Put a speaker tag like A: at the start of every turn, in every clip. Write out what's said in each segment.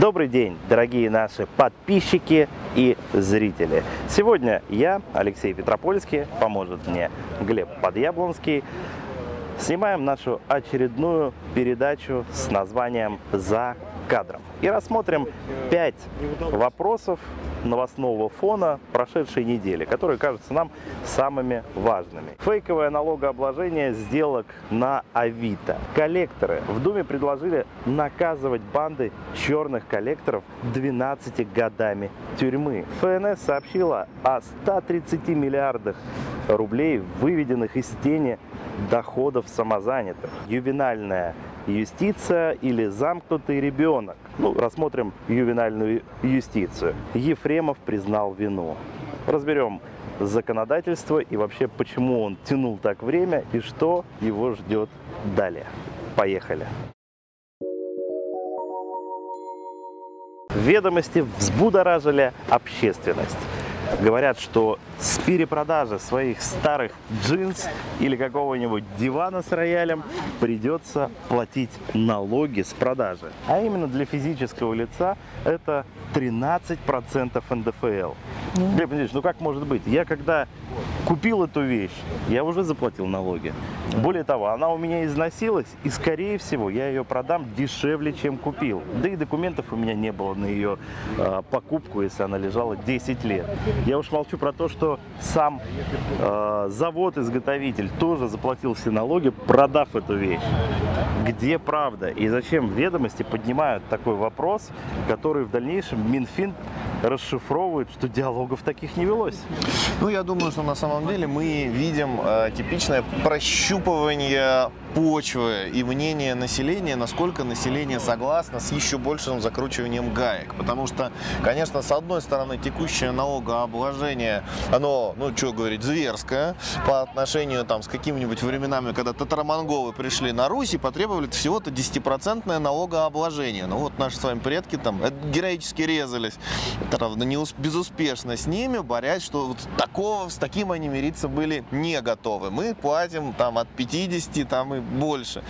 A: Добрый день, дорогие наши подписчики и зрители. Сегодня я, Алексей Петропольский, поможет мне Глеб Подъяблонский. Снимаем нашу очередную передачу с названием «За кадром». И рассмотрим пять вопросов новостного фона прошедшей недели, которые кажутся нам самыми важными. Фейковое налогообложение сделок на Авито. Коллекторы в Думе предложили наказывать банды черных коллекторов 12 годами тюрьмы. ФНС сообщила о 130 миллиардах рублей, выведенных из тени доходов самозанятых. Ювенальная юстиция или замкнутый ребенок. Ну, рассмотрим ювенальную юстицию. Ефремов признал вину. Разберем законодательство и вообще почему он тянул так время и что его ждет далее. Поехали. Ведомости взбудоражили общественность. Говорят, что с перепродажи своих старых джинс или какого-нибудь дивана с роялем придется платить налоги с продажи. А именно для физического лица это 13% НДФЛ. Глеб Андреевич, ну как может быть? Я когда купил эту вещь, я уже заплатил налоги. Более того, она у меня износилась, и скорее всего я ее продам дешевле, чем купил. Да и документов у меня не было на ее э, покупку, если она лежала 10 лет. Я уж молчу про то, что сам э, завод-изготовитель тоже заплатил все налоги, продав эту вещь. Где правда? И зачем ведомости поднимают такой вопрос, который в дальнейшем Минфин расшифровывает, что диалогов таких не велось?
B: Ну, я думаю, что на самом деле мы видим э, типичное прощупывание почвы и мнение населения, насколько население согласно с еще большим закручиванием гаек. Потому что, конечно, с одной стороны, текущее налогообложение, оно, ну, что говорить, зверское по отношению там с какими-нибудь временами, когда татаро-монголы пришли на Русь и потребовали всего-то 10% налогообложение. Ну, вот наши с вами предки там героически резались, правда, не безуспешно с ними, борясь, что вот такого, с таким они мириться были не готовы. Мы платим там от 50 там и больше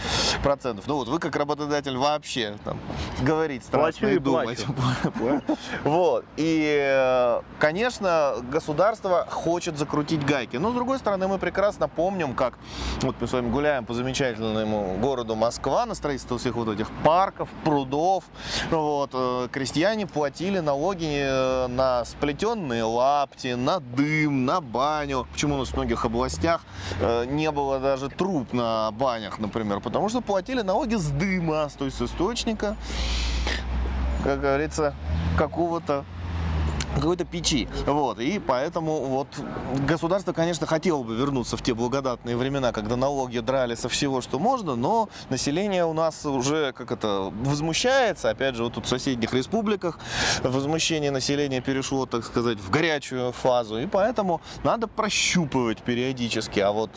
B: процентов. Ну вот вы как работодатель вообще там говорить страшно
A: и
B: думать. Вот. И, э, конечно, государство хочет закрутить гайки. Но, с другой стороны, мы прекрасно помним, как вот мы с вами гуляем по замечательному городу Москва на строительство всех вот этих парков, прудов. Вот. э, Крестьяне платили налоги э, на сплетенные лапти, на дым, на баню. Почему у нас в многих областях э, не было даже труб на банях, например? Потому что платили налоги с дыма, то есть с источника как говорится, какого-то какой-то печи. Вот. И поэтому вот государство, конечно, хотело бы вернуться в те благодатные времена, когда налоги драли со всего, что можно, но население у нас уже как это возмущается. Опять же, вот тут в соседних республиках возмущение населения перешло, так сказать, в горячую фазу. И поэтому надо прощупывать периодически. А вот,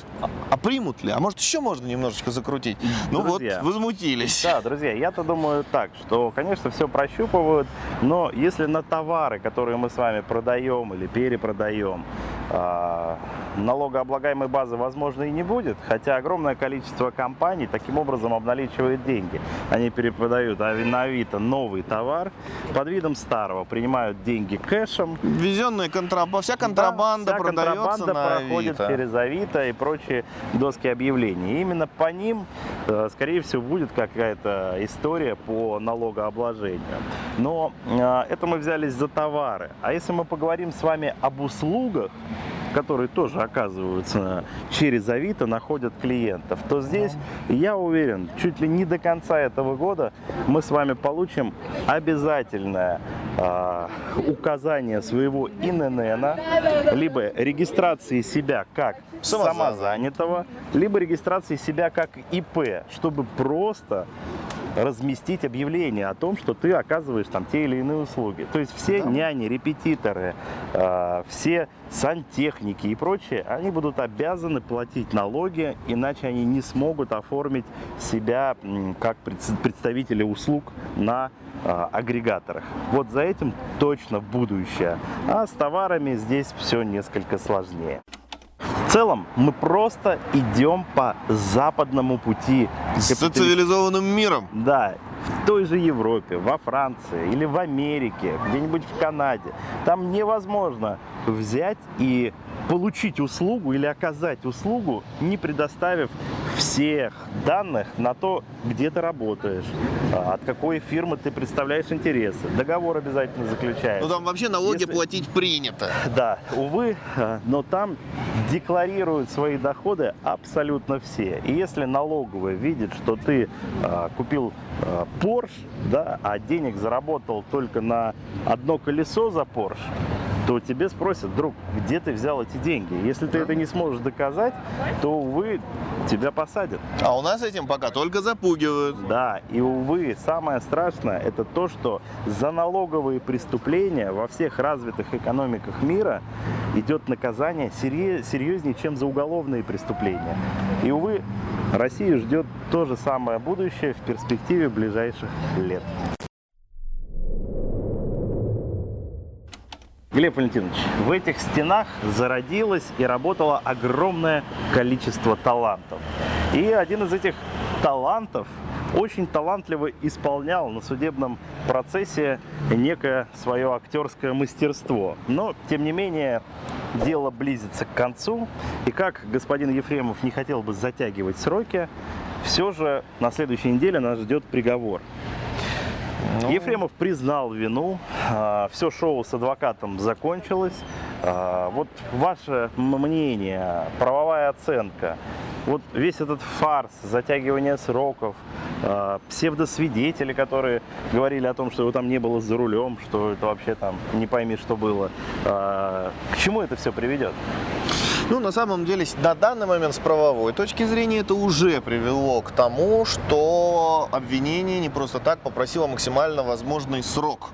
B: а, примут ли? А может еще можно немножечко закрутить? Ну
A: Друзья.
B: вот, возмутились.
A: Да, друзья, я-то думаю так, что, конечно, все прощупывают, но если на товары, которые мы с вами продаем или перепродаем, а, налогооблагаемой базы, возможно, и не будет, хотя огромное количество компаний таким образом обналичивает деньги. Они перепродают на Авито новый товар под видом старого, принимают деньги кэшем,
B: Везенная контрабанда, вся контрабанда
A: да, вся
B: продается
A: контрабанда
B: на
A: проходит
B: Авито.
A: через Авито и прочие доски объявлений. И именно по ним, э, скорее всего, будет какая-то история по налогообложению. Но э, это мы взялись за товары. А если мы поговорим с вами об услугах, которые тоже оказываются через Авито, находят клиентов, то здесь, я уверен, чуть ли не до конца этого года мы с вами получим обязательное а, указание своего ИНН, либо регистрации себя как
B: самозанятого,
A: либо регистрации себя как ИП, чтобы просто разместить объявление о том, что ты оказываешь там те или иные услуги. То есть все
B: Да.
A: няни, репетиторы, э, все сантехники и прочее, они будут обязаны платить налоги, иначе они не смогут оформить себя как пред- представители услуг на э, агрегаторах. Вот за этим точно будущее. А с товарами здесь все несколько сложнее. В целом мы просто идем по западному пути.
B: С цивилизованным миром.
A: Да, той же Европе, во Франции или в Америке, где-нибудь в Канаде, там невозможно взять и получить услугу или оказать услугу, не предоставив всех данных на то, где ты работаешь, а, от какой фирмы ты представляешь интересы. Договор обязательно заключается.
B: Ну там вообще налоги
A: Если-
B: платить принято.
A: Да, увы, э, но там декларируют свои доходы абсолютно все. И если налоговая видит, что ты э, купил э, Porsche, да, а денег заработал только на одно колесо за Porsche, то тебе спросят, друг, где ты взял эти деньги? Если ты это не сможешь доказать, то, увы, тебя посадят.
B: А у нас этим пока только запугивают.
A: Да, и увы, самое страшное это то, что за налоговые преступления во всех развитых экономиках мира идет наказание серье- серьезнее, чем за уголовные преступления. И увы, Россию ждет то же самое будущее в перспективе ближайших лет. Глеб Валентинович, в этих стенах зародилось и работало огромное количество талантов. И один из этих талантов очень талантливо исполнял на судебном процессе некое свое актерское мастерство. Но, тем не менее, дело близится к концу. И как господин Ефремов не хотел бы затягивать сроки, все же на следующей неделе нас ждет приговор.
B: Ну,
A: Ефремов признал вину, все шоу с адвокатом закончилось. А, Вот ваше мнение, правовая оценка, вот весь этот фарс, затягивание сроков, а, псевдосвидетели, которые говорили о том, что его там не было за рулем, что это вообще там не пойми, что было. А, К чему это все приведет?
B: Ну, на самом деле, на данный момент с правовой точки зрения это уже привело к тому, что обвинение не просто так попросило максимально возможный срок.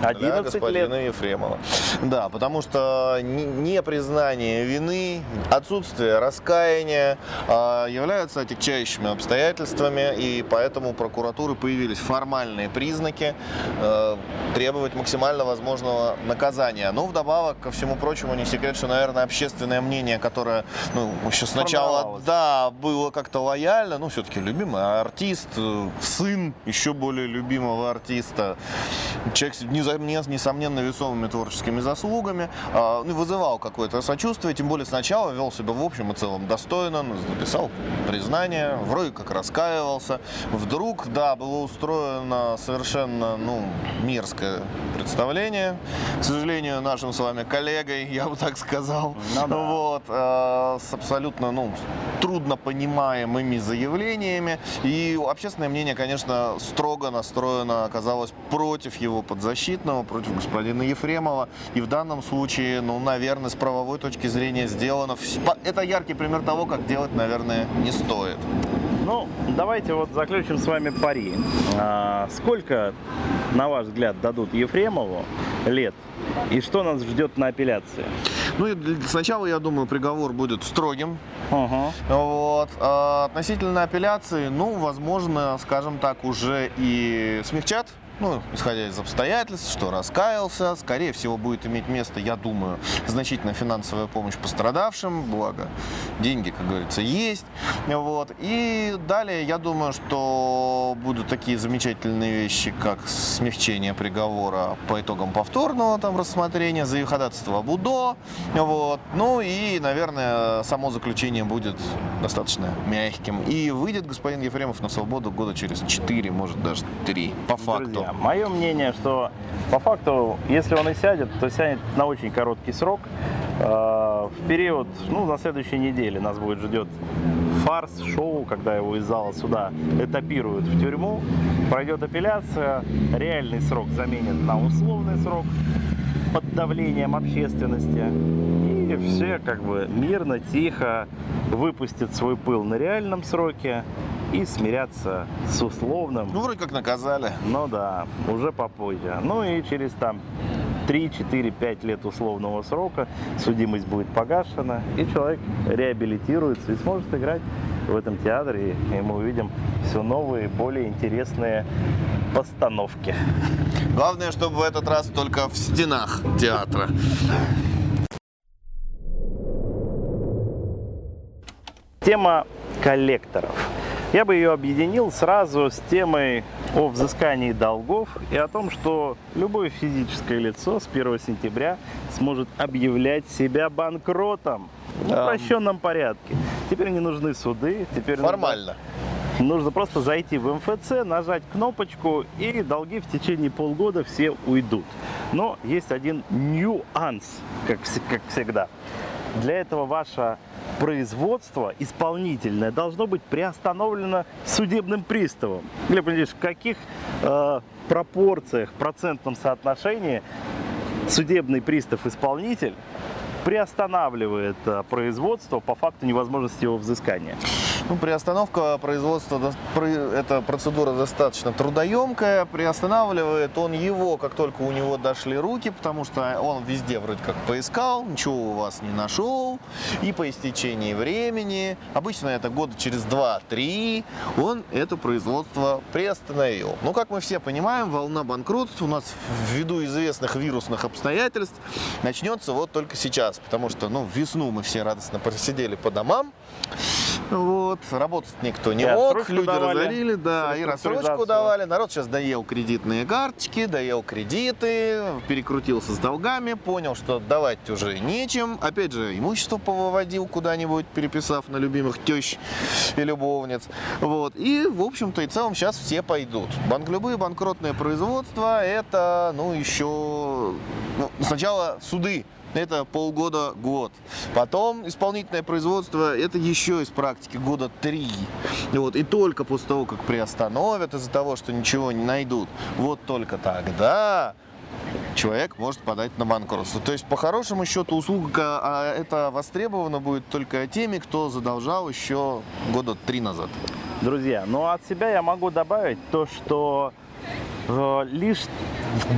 B: Для
A: 11
B: господина
A: лет.
B: Ефремова. Да, потому что не- непризнание вины, отсутствие раскаяния а, являются отягчающими обстоятельствами, и поэтому у прокуратуры появились формальные признаки э, требовать максимально возможного наказания. Но вдобавок ко всему прочему, не секрет, что, наверное, общественное мнение, которое ну, еще сначала, да, было как-то лояльно, ну, все-таки любимый артист, э, сын еще более любимого артиста, человек несомненно весомыми творческими заслугами, а, ну, вызывал какое-то сочувствие, тем более сначала вел себя в общем и целом достойно, ну, написал признание, вроде как раскаивался. Вдруг, да, было устроено совершенно, ну, мерзкое представление, к сожалению, нашим с вами коллегой, я бы так сказал.
A: Ну да.
B: Вот, э, с абсолютно, ну, трудно понимаемыми заявлениями. И общественное мнение, конечно, строго настроено оказалось против его подзащитного, против господина Ефремова. И в данном случае, ну, наверное, с правовой точки зрения сделано. Это яркий пример того, как делать, наверное, не стоит.
A: Ну, давайте вот заключим с вами пари. А, сколько, на ваш взгляд, дадут Ефремову лет? И что нас ждет на апелляции?
B: Ну сначала, я думаю, приговор будет строгим,
A: Ага.
B: Вот. А относительно апелляции, ну, возможно, скажем так, уже и смягчат. Ну, исходя из обстоятельств, что раскаялся, скорее всего, будет иметь место, я думаю, значительная финансовая помощь пострадавшим, благо деньги, как говорится, есть. Вот. И далее, я думаю, что будут такие замечательные вещи, как смягчение приговора по итогам повторного там рассмотрения, за ходатайство об УДО. Вот. Ну и, наверное, само заключение будет достаточно мягким. И выйдет господин Ефремов на свободу года через 4, может даже 3, по факту.
A: Друзья, мое мнение, что по факту, если он и сядет, то сядет на очень короткий срок. Э, В период, ну, на следующей неделе нас будет ждет фарс, шоу, когда его из зала суда этапируют в тюрьму. Пройдет апелляция, реальный срок заменят на условный срок под давлением общественности. И все как бы мирно, тихо выпустят свой пыл на реальном сроке и смирятся с условным
B: Ну, вроде как наказали.
A: ну да, уже попозже. Ну и через там 3, 4, 5 лет условного срока судимость будет погашена, и человек реабилитируется и сможет играть в этом театре, и мы увидим все новые, более интересные постановки.
B: Главное, чтобы в этот раз только в стенах театра.
A: Тема коллекторов. Я бы ее объединил сразу с темой о взыскании долгов и о том, что любое физическое лицо с 1 сентября сможет объявлять себя банкротом в упрощенном порядке. Теперь не нужны суды, теперь нужно-
B: Формально.
A: Нужно просто зайти в МФЦ, нажать кнопочку, и долги в течение полгода все уйдут. Но есть один нюанс, как, как всегда. Для этого ваше производство исполнительное должно быть приостановлено судебным приставом. Глеб Ильич, в каких э, пропорциях, процентном соотношении судебный пристав-исполнитель приостанавливает э, производство по факту невозможности его взыскания?
B: Ну, приостановка производства, эта процедура достаточно трудоемкая. Приостанавливает он его, как только у него дошли руки, потому что он везде вроде как поискал, ничего у вас не нашел. И по истечении времени, обычно это года через 2-3, он это производство приостановил. Ну, как мы все понимаем, волна банкротств у нас ввиду известных вирусных обстоятельств начнется вот только сейчас. Потому что, ну, весну мы все радостно просидели по домам. Вот, работать никто не
A: И
B: мог, люди
A: давали,
B: разорили, да, и рассрочку давали. Народ сейчас доел кредитные карточки, доел кредиты, перекрутился с долгами, понял, что давать уже нечем. Опять же, имущество повыводил куда-нибудь, переписав на любимых тещ и любовниц. Вот. И, в общем-то, и целом сейчас все пойдут. Банк, любые банкротные производства, это, ну, еще... ну, сначала суды, это полгода, год. Потом исполнительное производство, это еще из практики года три. Вот, и только после того, как приостановят из-за того, что ничего не найдут, вот только тогда человек может подать на банкротство. То есть, по хорошему счету, услуга а, это востребована будет только теми, кто задолжал еще года три назад.
A: Друзья, ну от себя я могу добавить то, что э, лишь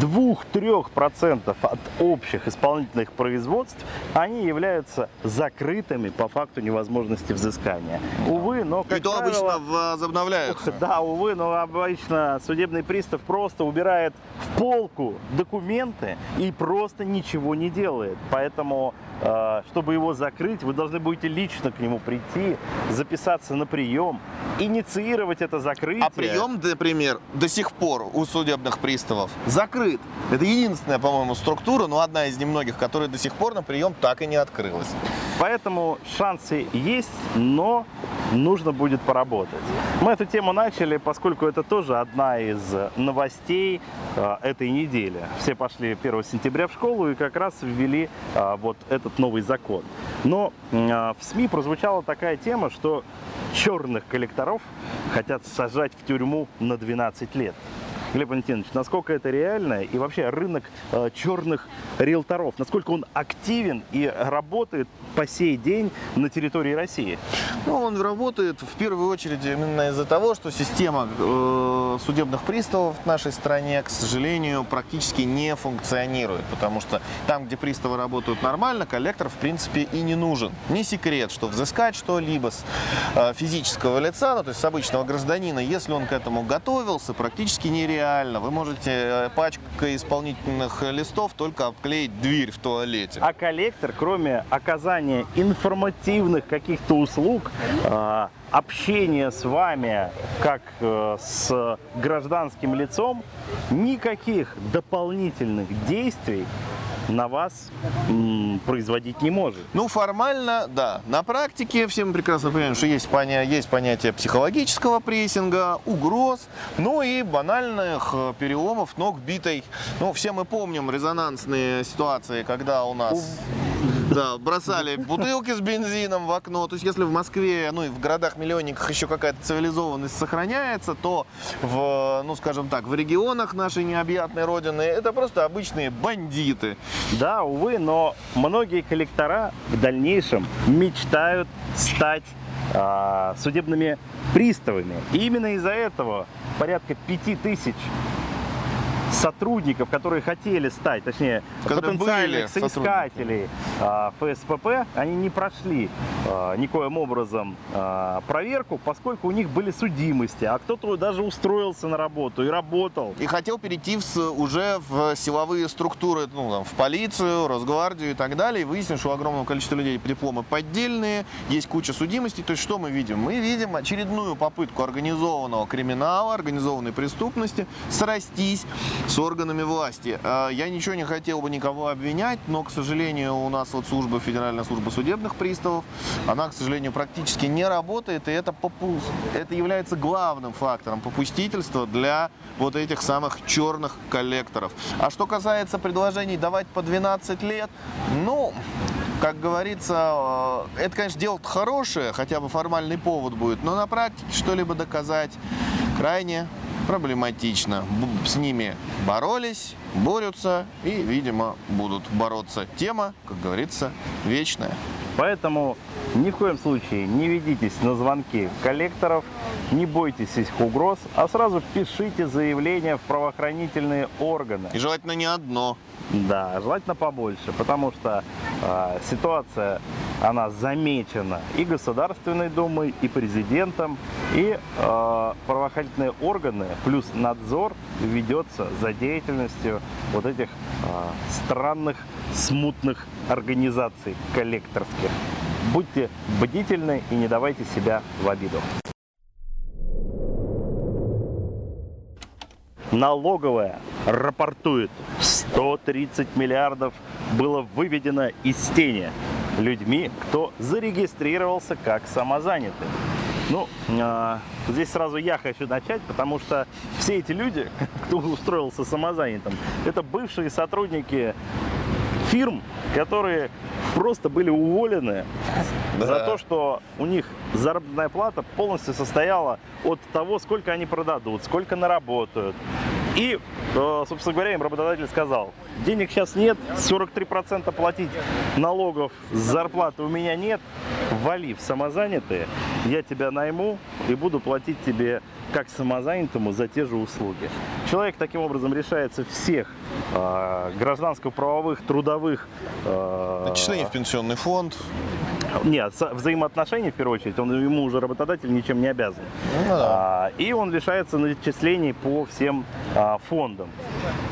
A: 2-3% от общих исполнительных производств они являются закрытыми по факту невозможности взыскания. Увы, но как
B: и то
A: правило,
B: обычно возобновляются.
A: Да, увы, но обычно судебный пристав просто убирает в полку документы и просто ничего не делает. Поэтому, э, чтобы его закрыть, вы должны будете лично к нему прийти, записаться на прием, инициировать это закрытие.
B: А прием, например, до сих пор у судебных приставов закрыт. Это единственная, по-моему, структура, но одна из немногих, которая до сих пор на прием так и не открылась.
A: Поэтому шансы есть, но нужно будет поработать. Мы эту тему начали, поскольку это тоже одна из новостей э, этой недели. Все пошли 1 сентября в школу и как раз ввели э, вот этот новый закон. Но э, в СМИ прозвучала такая тема, что черных коллекторов хотят сажать в тюрьму на 12 лет. Глеб Валентинович, насколько это реально и вообще рынок э, черных риэлторов, насколько он активен и работает по сей день на территории России?
B: Ну, он работает в первую очередь именно из-за того, что система э, судебных приставов в нашей стране, к сожалению, практически не функционирует. Потому что там, где приставы работают нормально, коллектор, в принципе, и не нужен. Не секрет, что взыскать что-либо с э, физического лица, ну, то есть с обычного гражданина, если он к этому готовился, практически нереально. Вы можете э, пачкой исполнительных листов только обклеить дверь в туалете.
A: А коллектор, кроме оказания информативных каких-то услуг, э, общения с вами как э, с гражданским лицом, никаких дополнительных действий на вас м, производить не может.
B: Ну, формально, да. На практике все мы прекрасно понимаем, что есть, поня- есть понятие психологического прессинга, угроз, ну и банальных э, переломов ног битой. Ну, все мы помним резонансные ситуации, когда у нас да, бросали бутылки с бензином в окно. То есть, если в Москве, ну и в городах-миллионниках еще какая-то цивилизованность сохраняется, то в, ну, скажем так, в регионах нашей необъятной родины это просто обычные бандиты.
A: Да, увы, но многие коллектора в дальнейшем мечтают стать а, судебными приставами. И именно из-за этого порядка пяти тысяч сотрудников, которые хотели стать, точнее,
B: Которые
A: потенциальных соискателей а, ФСПП, они не прошли а, никоим образом а, проверку, поскольку у них были судимости, а кто-то даже устроился на работу и работал.
B: И хотел перейти в, уже в силовые структуры, ну, там, в полицию, Росгвардию и так далее. И выяснилось, что у огромного количества людей дипломы поддельные, есть куча судимостей. То есть что мы видим? Мы видим очередную попытку организованного криминала, организованной преступности срастись с органами власти. А, Я ничего не хотел бы никого обвинять, но, к сожалению, у нас вот служба, Федеральная служба судебных приставов, она, к сожалению, практически не работает, и это, попу- это является главным фактором попустительства для вот этих самых черных коллекторов. А что касается предложений давать по 12 лет, ну, как говорится, э, это, конечно, дело хорошее, хотя бы формальный повод будет, но на практике что-либо доказать крайне проблематично. С ними боролись, борются и, видимо, будут бороться. Тема, как говорится, вечная.
A: Поэтому ни в коем случае не ведитесь на звонки коллекторов, не бойтесь их угроз, а сразу пишите заявление в правоохранительные органы.
B: И желательно не одно.
A: Да, желательно побольше, потому что э, ситуация, она замечена и Государственной Думой, и президентом, и э, правоохранительные органы, плюс надзор ведется за деятельностью вот этих э, странных, смутных организаций коллекторских. Будьте бдительны и не давайте себя в обиду. Налоговая рапортует, 130 миллиардов было выведено из тени людьми, кто зарегистрировался как самозанятый. Ну, а, здесь сразу я хочу начать, потому что все эти люди, кто устроился самозанятым, это бывшие сотрудники фирм, которые просто были уволены за
B: Да.
A: то, что у них заработная плата полностью состояла от того, сколько они продадут, сколько наработают. И, э, собственно говоря, им работодатель сказал, денег сейчас нет, 43% платить налогов с зарплаты у меня нет, вали в самозанятые, я тебя найму и буду платить тебе как самозанятому за те же услуги. Человек таким образом решается всех э, гражданско-правовых, трудовых э,
B: Отчисление в пенсионный фонд.
A: нет, взаимоотношений в первую очередь, он ему уже работодатель ничем не обязан.
B: Ну да.
A: А, и он лишается начислений по всем а, фондам.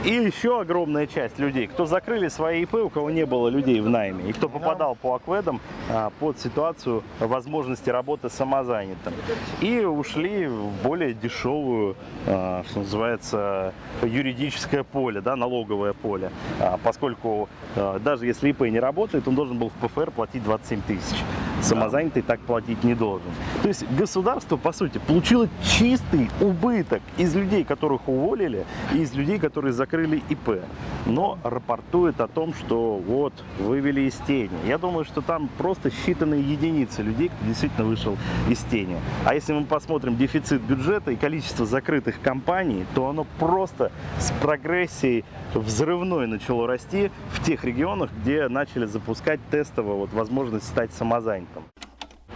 A: И еще огромная часть людей, кто закрыли свои ИП, у кого не было людей в найме, и кто попадал по акведам а, под ситуацию возможности работы самозанятым. И ушли в более дешевую, а, что называется, юридическое поле, да, налоговое поле. А, поскольку даже если ИП не работает, он должен был в ПФР платить 27 тысяч. Самозанятый так платить не должен. То есть государство, по сути, получило чистый убыток из людей, которых уволили, и из людей, которые закрыли ИП. Но рапортует о том, что вот, вывели из тени. Я думаю, что там просто считанные единицы людей, кто действительно вышел из тени. А если мы посмотрим дефицит бюджета и количество закрытых компаний, то оно просто с прогрессией взрывной начало расти в тех регионах, где начали запускать тестово вот, возможность стать самозанятым.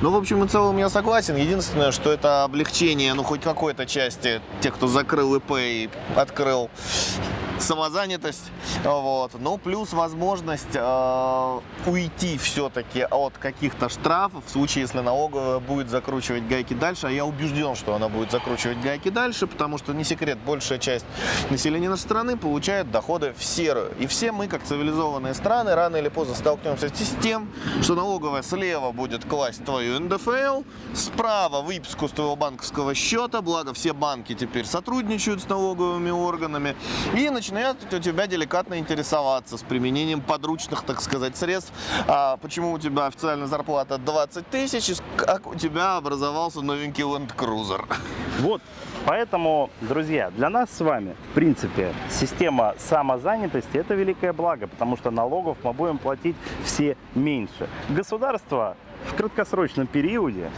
B: Ну, в общем и целом я согласен. Единственное, что это облегчение, ну, хоть какой-то части тех, кто закрыл ИП и открыл самозанятость. Вот. Ну, плюс возможность э, уйти все-таки от каких-то штрафов в случае, если налоговая будет закручивать гайки дальше. А я убежден, что она будет закручивать гайки дальше, потому что, не секрет, большая часть населения нашей страны получает доходы в серую. И все мы, как цивилизованные страны, рано или поздно столкнемся с тем, что налоговая слева будет класть твою НДФЛ, справа выписку с твоего банковского счета, благо все банки теперь сотрудничают с налоговыми органами, и начинают у тебя деликатно интересоваться с применением подручных, так сказать, средств. А почему у тебя официальная зарплата 20 тысяч, как у тебя образовался новенький Land Cruiser?
A: Вот, поэтому, друзья, для нас с вами, в принципе, система самозанятости – это великое благо, потому что налогов мы будем платить все меньше. Государство в краткосрочном периоде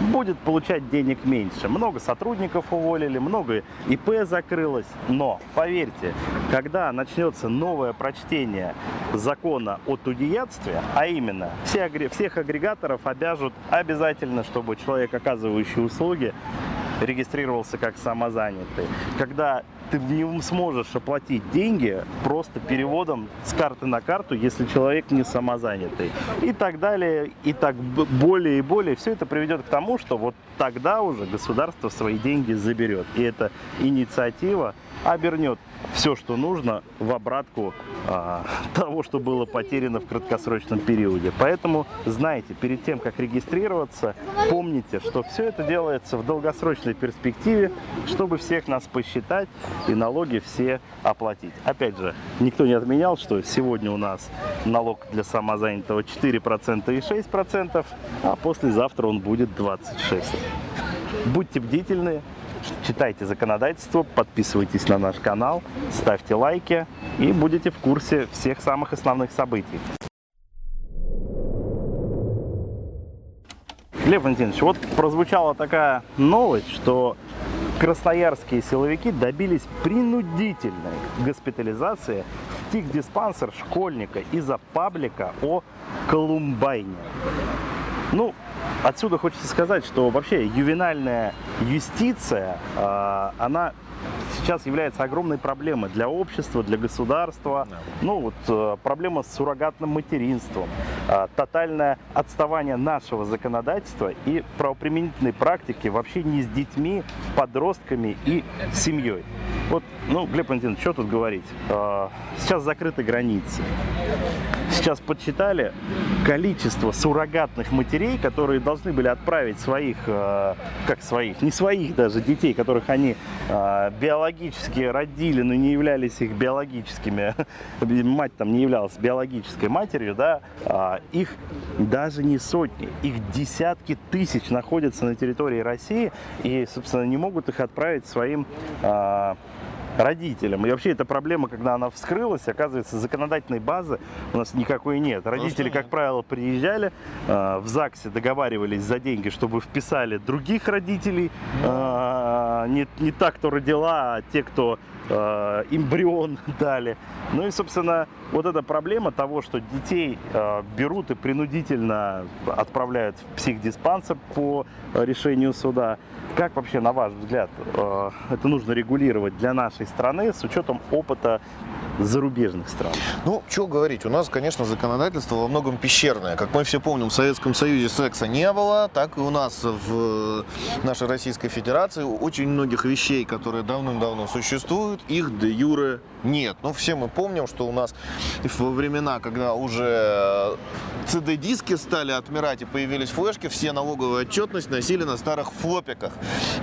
A: будет получать денег меньше. Много сотрудников уволили, много ИП закрылось. Но, поверьте, когда начнется новое прочтение закона о тудеядстве, а именно все, всех агрегаторов обяжут обязательно, чтобы человек, оказывающий услуги, регистрировался как самозанятый, когда ты не сможешь оплатить деньги просто переводом с карты на карту, если человек не самозанятый. И так далее, и так более и более. Все это приведет к тому, что вот тогда уже государство свои деньги заберет. И эта инициатива обернет все, что нужно, в обратку а, того, что было потеряно в краткосрочном периоде. Поэтому знайте, перед тем, как регистрироваться, помните, что все это делается в долгосрочной перспективе, чтобы всех нас посчитать и налоги все оплатить. Опять же, никто не отменял, что сегодня у нас налог для самозанятого 4% и 6%, а послезавтра он будет 26%. Будьте бдительны, читайте законодательство, подписывайтесь на наш канал, ставьте лайки и будете в курсе всех самых основных событий. Глеб Валентинович, вот прозвучала такая новость, что красноярские силовики добились принудительной госпитализации в тих-диспансер школьника из-за паблика о Колумбайне. Ну, отсюда хочется сказать, что вообще ювенальная юстиция, а, она сейчас является огромной проблемой для общества, для государства. Да. Ну вот э, проблема с суррогатным материнством, э, тотальное отставание нашего законодательства и правоприменительной практики вообще не с детьми, подростками и семьей. Вот, ну, Глеб Валентинович, что тут говорить? Э, сейчас закрыты границы. Сейчас подсчитали количество суррогатных матерей, которые должны были отправить своих, как своих, не своих даже детей, которых они биологически родили, но не являлись их биологическими, мать там не являлась биологической матерью, да, а, их даже не сотни, их десятки тысяч находятся на территории России и, собственно, не могут их отправить своим а, родителям. И вообще эта проблема, когда она вскрылась, оказывается, законодательной базы у нас никакой нет. Родители, как правило, приезжали, э, в ЗАГСе договаривались за деньги, чтобы вписали других родителей, э, не, не та, кто родила, а те, кто э, эмбрион дали. Ну и, собственно, вот эта проблема того, что детей э, берут и принудительно отправляют в психдиспансер по решению суда. Как вообще, на ваш взгляд, э, это нужно регулировать для нашей страны с учетом опыта зарубежных стран?
B: Ну, что говорить, у нас, конечно, законодательство во многом пещерное. Как мы все помним, в Советском Союзе секса не было, так и у нас в нашей Российской Федерации очень многих вещей, которые давным-давно существуют, их де юре нет. Но все мы помним, что у нас во времена, когда уже CD-диски стали отмирать и появились флешки, все налоговую отчетность носили на старых флопиках.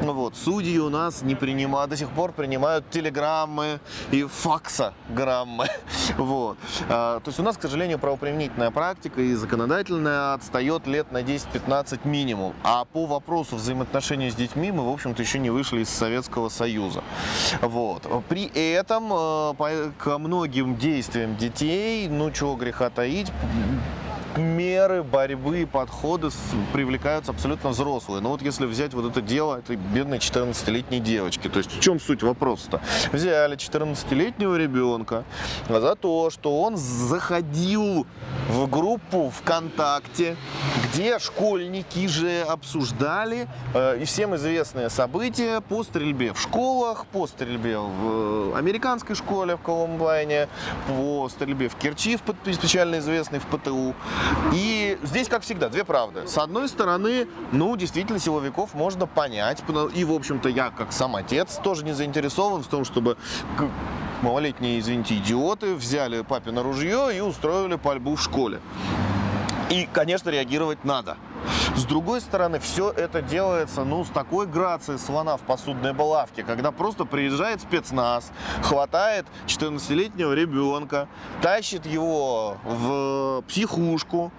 B: Вот, судьи у нас не принимают, до сих пор принимают телеграммы и факсограммы. Вот. А, то есть у нас, к сожалению, правоприменительная практика и законодательная отстает лет на 10-15 минимум. А по вопросу взаимоотношений с детьми мы, в общем-то, еще не вышли из Советского Союза. Вот. При этом э, к многим действиям детей, ну чего греха таить, меры борьбы, подходы привлекаются абсолютно взрослые. Но вот если взять вот это дело этой бедной 14-летней девочки, то есть в чем суть вопроса-то? Взяли 14-летнего ребенка за то, что он заходил в группу ВКонтакте, где школьники же обсуждали э, и всем известные события по стрельбе в школах, по стрельбе в американской школе в Колумбайне, по стрельбе в Керчи, в, специально известной в ПТУ. И здесь, как всегда, две правды. С одной стороны, ну, действительно, силовиков можно понять. И, в общем-то, я, как сам отец, тоже не заинтересован в том, чтобы малолетние, извините, идиоты взяли папино ружье и устроили пальбу в школе. И, конечно, реагировать надо. С другой стороны, все это делается, ну, с такой грацией слона в посудной балавке, когда просто приезжает спецназ, хватает 14-летнего ребенка, тащит его в психушку,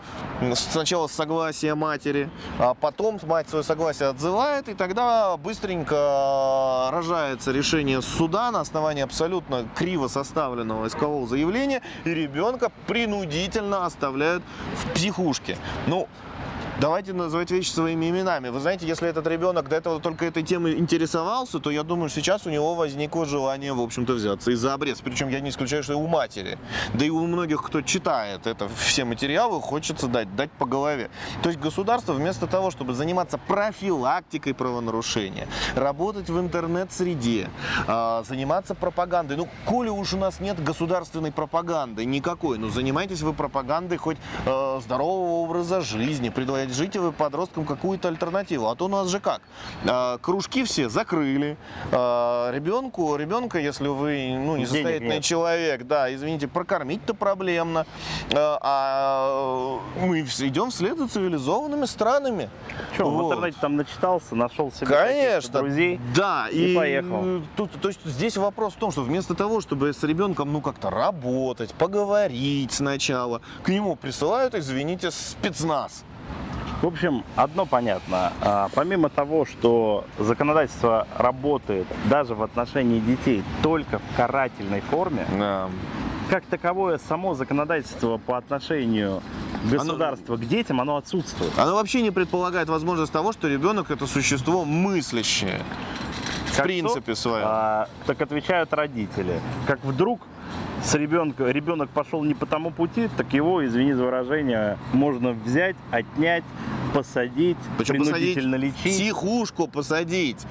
B: сначала с согласия матери, а потом мать свое согласие отзывает, и тогда быстренько рожается решение суда на основании абсолютно криво составленного искового заявления, и ребенка принудительно оставляют в психушке. Ну, Давайте называть вещи своими именами. Вы знаете, если этот ребенок до этого только этой темой интересовался, то я думаю, сейчас у него возникло желание, в общем-то, взяться и за обрез. Причем я не исключаю, что и у матери. Да и у многих, кто читает это, все материалы, хочется дать, дать по голове. То есть государство вместо того, чтобы заниматься профилактикой правонарушения, работать в интернет-среде, а, заниматься пропагандой. Ну, коли уж у нас нет государственной пропаганды никакой, ну, занимайтесь вы пропагандой хоть э, здорового образа жизни, предложите вы подросткам какую-то альтернативу. А то у нас же как? Э, кружки все закрыли. Э, ребенку, ребенка, если вы ну, не
A: Денег
B: состоятельный
A: нет.
B: человек, да, извините, прокормить-то проблемно. Э, а мы идем вслед за цивилизованными странами.
A: Че, в
B: Вот.
A: интернете там начитался, нашел себе
B: Конечно,
A: друзей.
B: да,
A: и
B: и,
A: поехал.
B: Тут, то есть здесь вопрос в том, что вместо того, чтобы с ребенком ну как-то работать, поговорить сначала, к нему присылают, извините, спецназ.
A: В общем, одно понятно. А, Помимо того, что законодательство работает даже в отношении детей только в карательной форме,
B: Да.
A: как таковое само законодательство по отношению государства к детям, оно отсутствует.
B: Оно вообще не предполагает возможность того, что ребенок это существо мыслящее. В
A: Как
B: принципе
A: что?
B: своем.
A: А, так отвечают родители. Как вдруг с ребенка, ребенок пошел не по тому пути, так его, извини за выражение, можно взять, отнять, посадить,
B: Причем посадить
A: принудительно
B: в
A: лечить.
B: психушку посадить.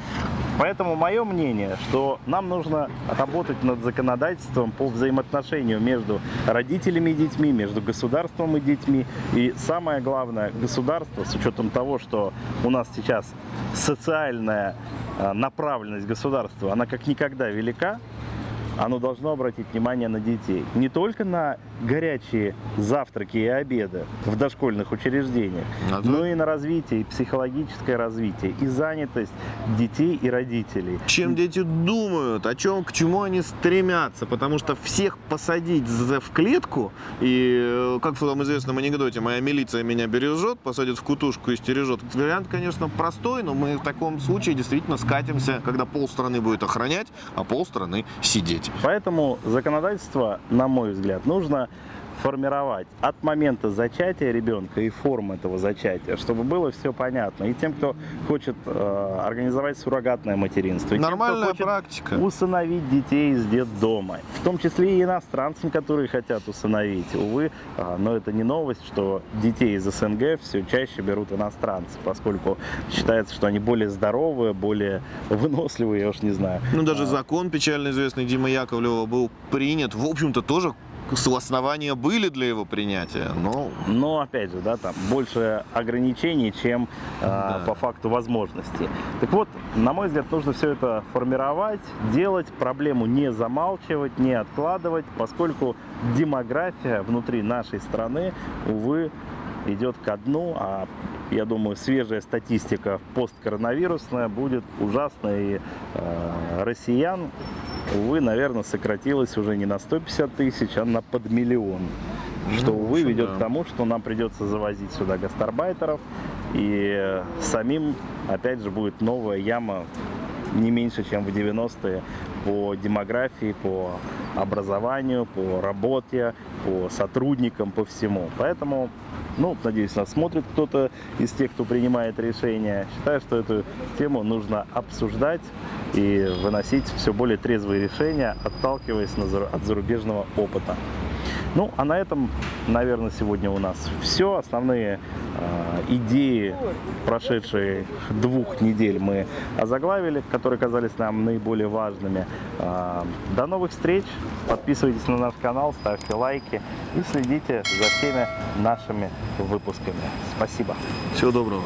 A: Поэтому мое мнение, что нам нужно работать над законодательством по взаимоотношению между родителями и детьми, между государством и детьми. И самое главное, государство, с учетом того, что у нас сейчас социальная э, направленность государства, она как никогда велика, оно должно обратить внимание на детей. Не только на горячие завтраки и обеды в дошкольных учреждениях,
B: А то-
A: но и на развитие, и психологическое развитие, и занятость детей и родителей.
B: Чем дети думают, о чем, к чему они стремятся, потому что всех посадить в клетку, и, э, как в том известном анекдоте, моя милиция меня бережет, посадит в кутушку и стережет. Вариант, конечно, простой, но мы в таком случае действительно скатимся, когда полстраны будет охранять, а полстраны сидеть.
A: Поэтому законодательство, на мой взгляд, нужно формировать от момента зачатия ребенка и форм этого зачатия, чтобы было все понятно. И тем, кто хочет э, организовать суррогатное материнство, и тем, кто
B: Нормальная
A: хочет
B: практика.
A: усыновить детей из детдома, в том числе и иностранцам, которые хотят усыновить. Увы, а, но это не новость, что детей из СНГ все чаще берут иностранцы, поскольку считается, что они более здоровые, более выносливые, я уж не знаю.
B: Ну, даже закон печально известный Дима Яковлева был принят, в общем-то, тоже основания были для его принятия, но
A: Но опять же, да, там больше ограничений, чем э,
B: Да.
A: по факту возможностей. Так вот, на мой взгляд, нужно все это формировать, делать, проблему не замалчивать, не откладывать, поскольку демография внутри нашей страны, увы, идет ко дну, а я думаю, свежая статистика посткоронавирусная будет ужасной. И э, россиян, увы, наверное, сократилось уже не на 150 тысяч, а на подмиллион. Что,
B: Ну, в
A: увы,
B: общем,
A: ведет
B: да.
A: к тому, что нам придется завозить сюда гастарбайтеров, и самим, опять же, будет новая яма не меньше, чем в 90-е по демографии, по образованию, по работе, по сотрудникам, по всему. Поэтому, ну, надеюсь, нас смотрит кто-то из тех, кто принимает решения. Считаю, что эту тему нужно обсуждать и выносить все более трезвые решения, отталкиваясь от зарубежного опыта. Ну, а на этом, наверное, сегодня у нас все. Основные э, идеи прошедшие двух недель мы озаглавили, которые казались нам наиболее важными. Э, до новых встреч. Подписывайтесь на наш канал, ставьте лайки и следите за всеми нашими выпусками. Спасибо.
B: всего доброго.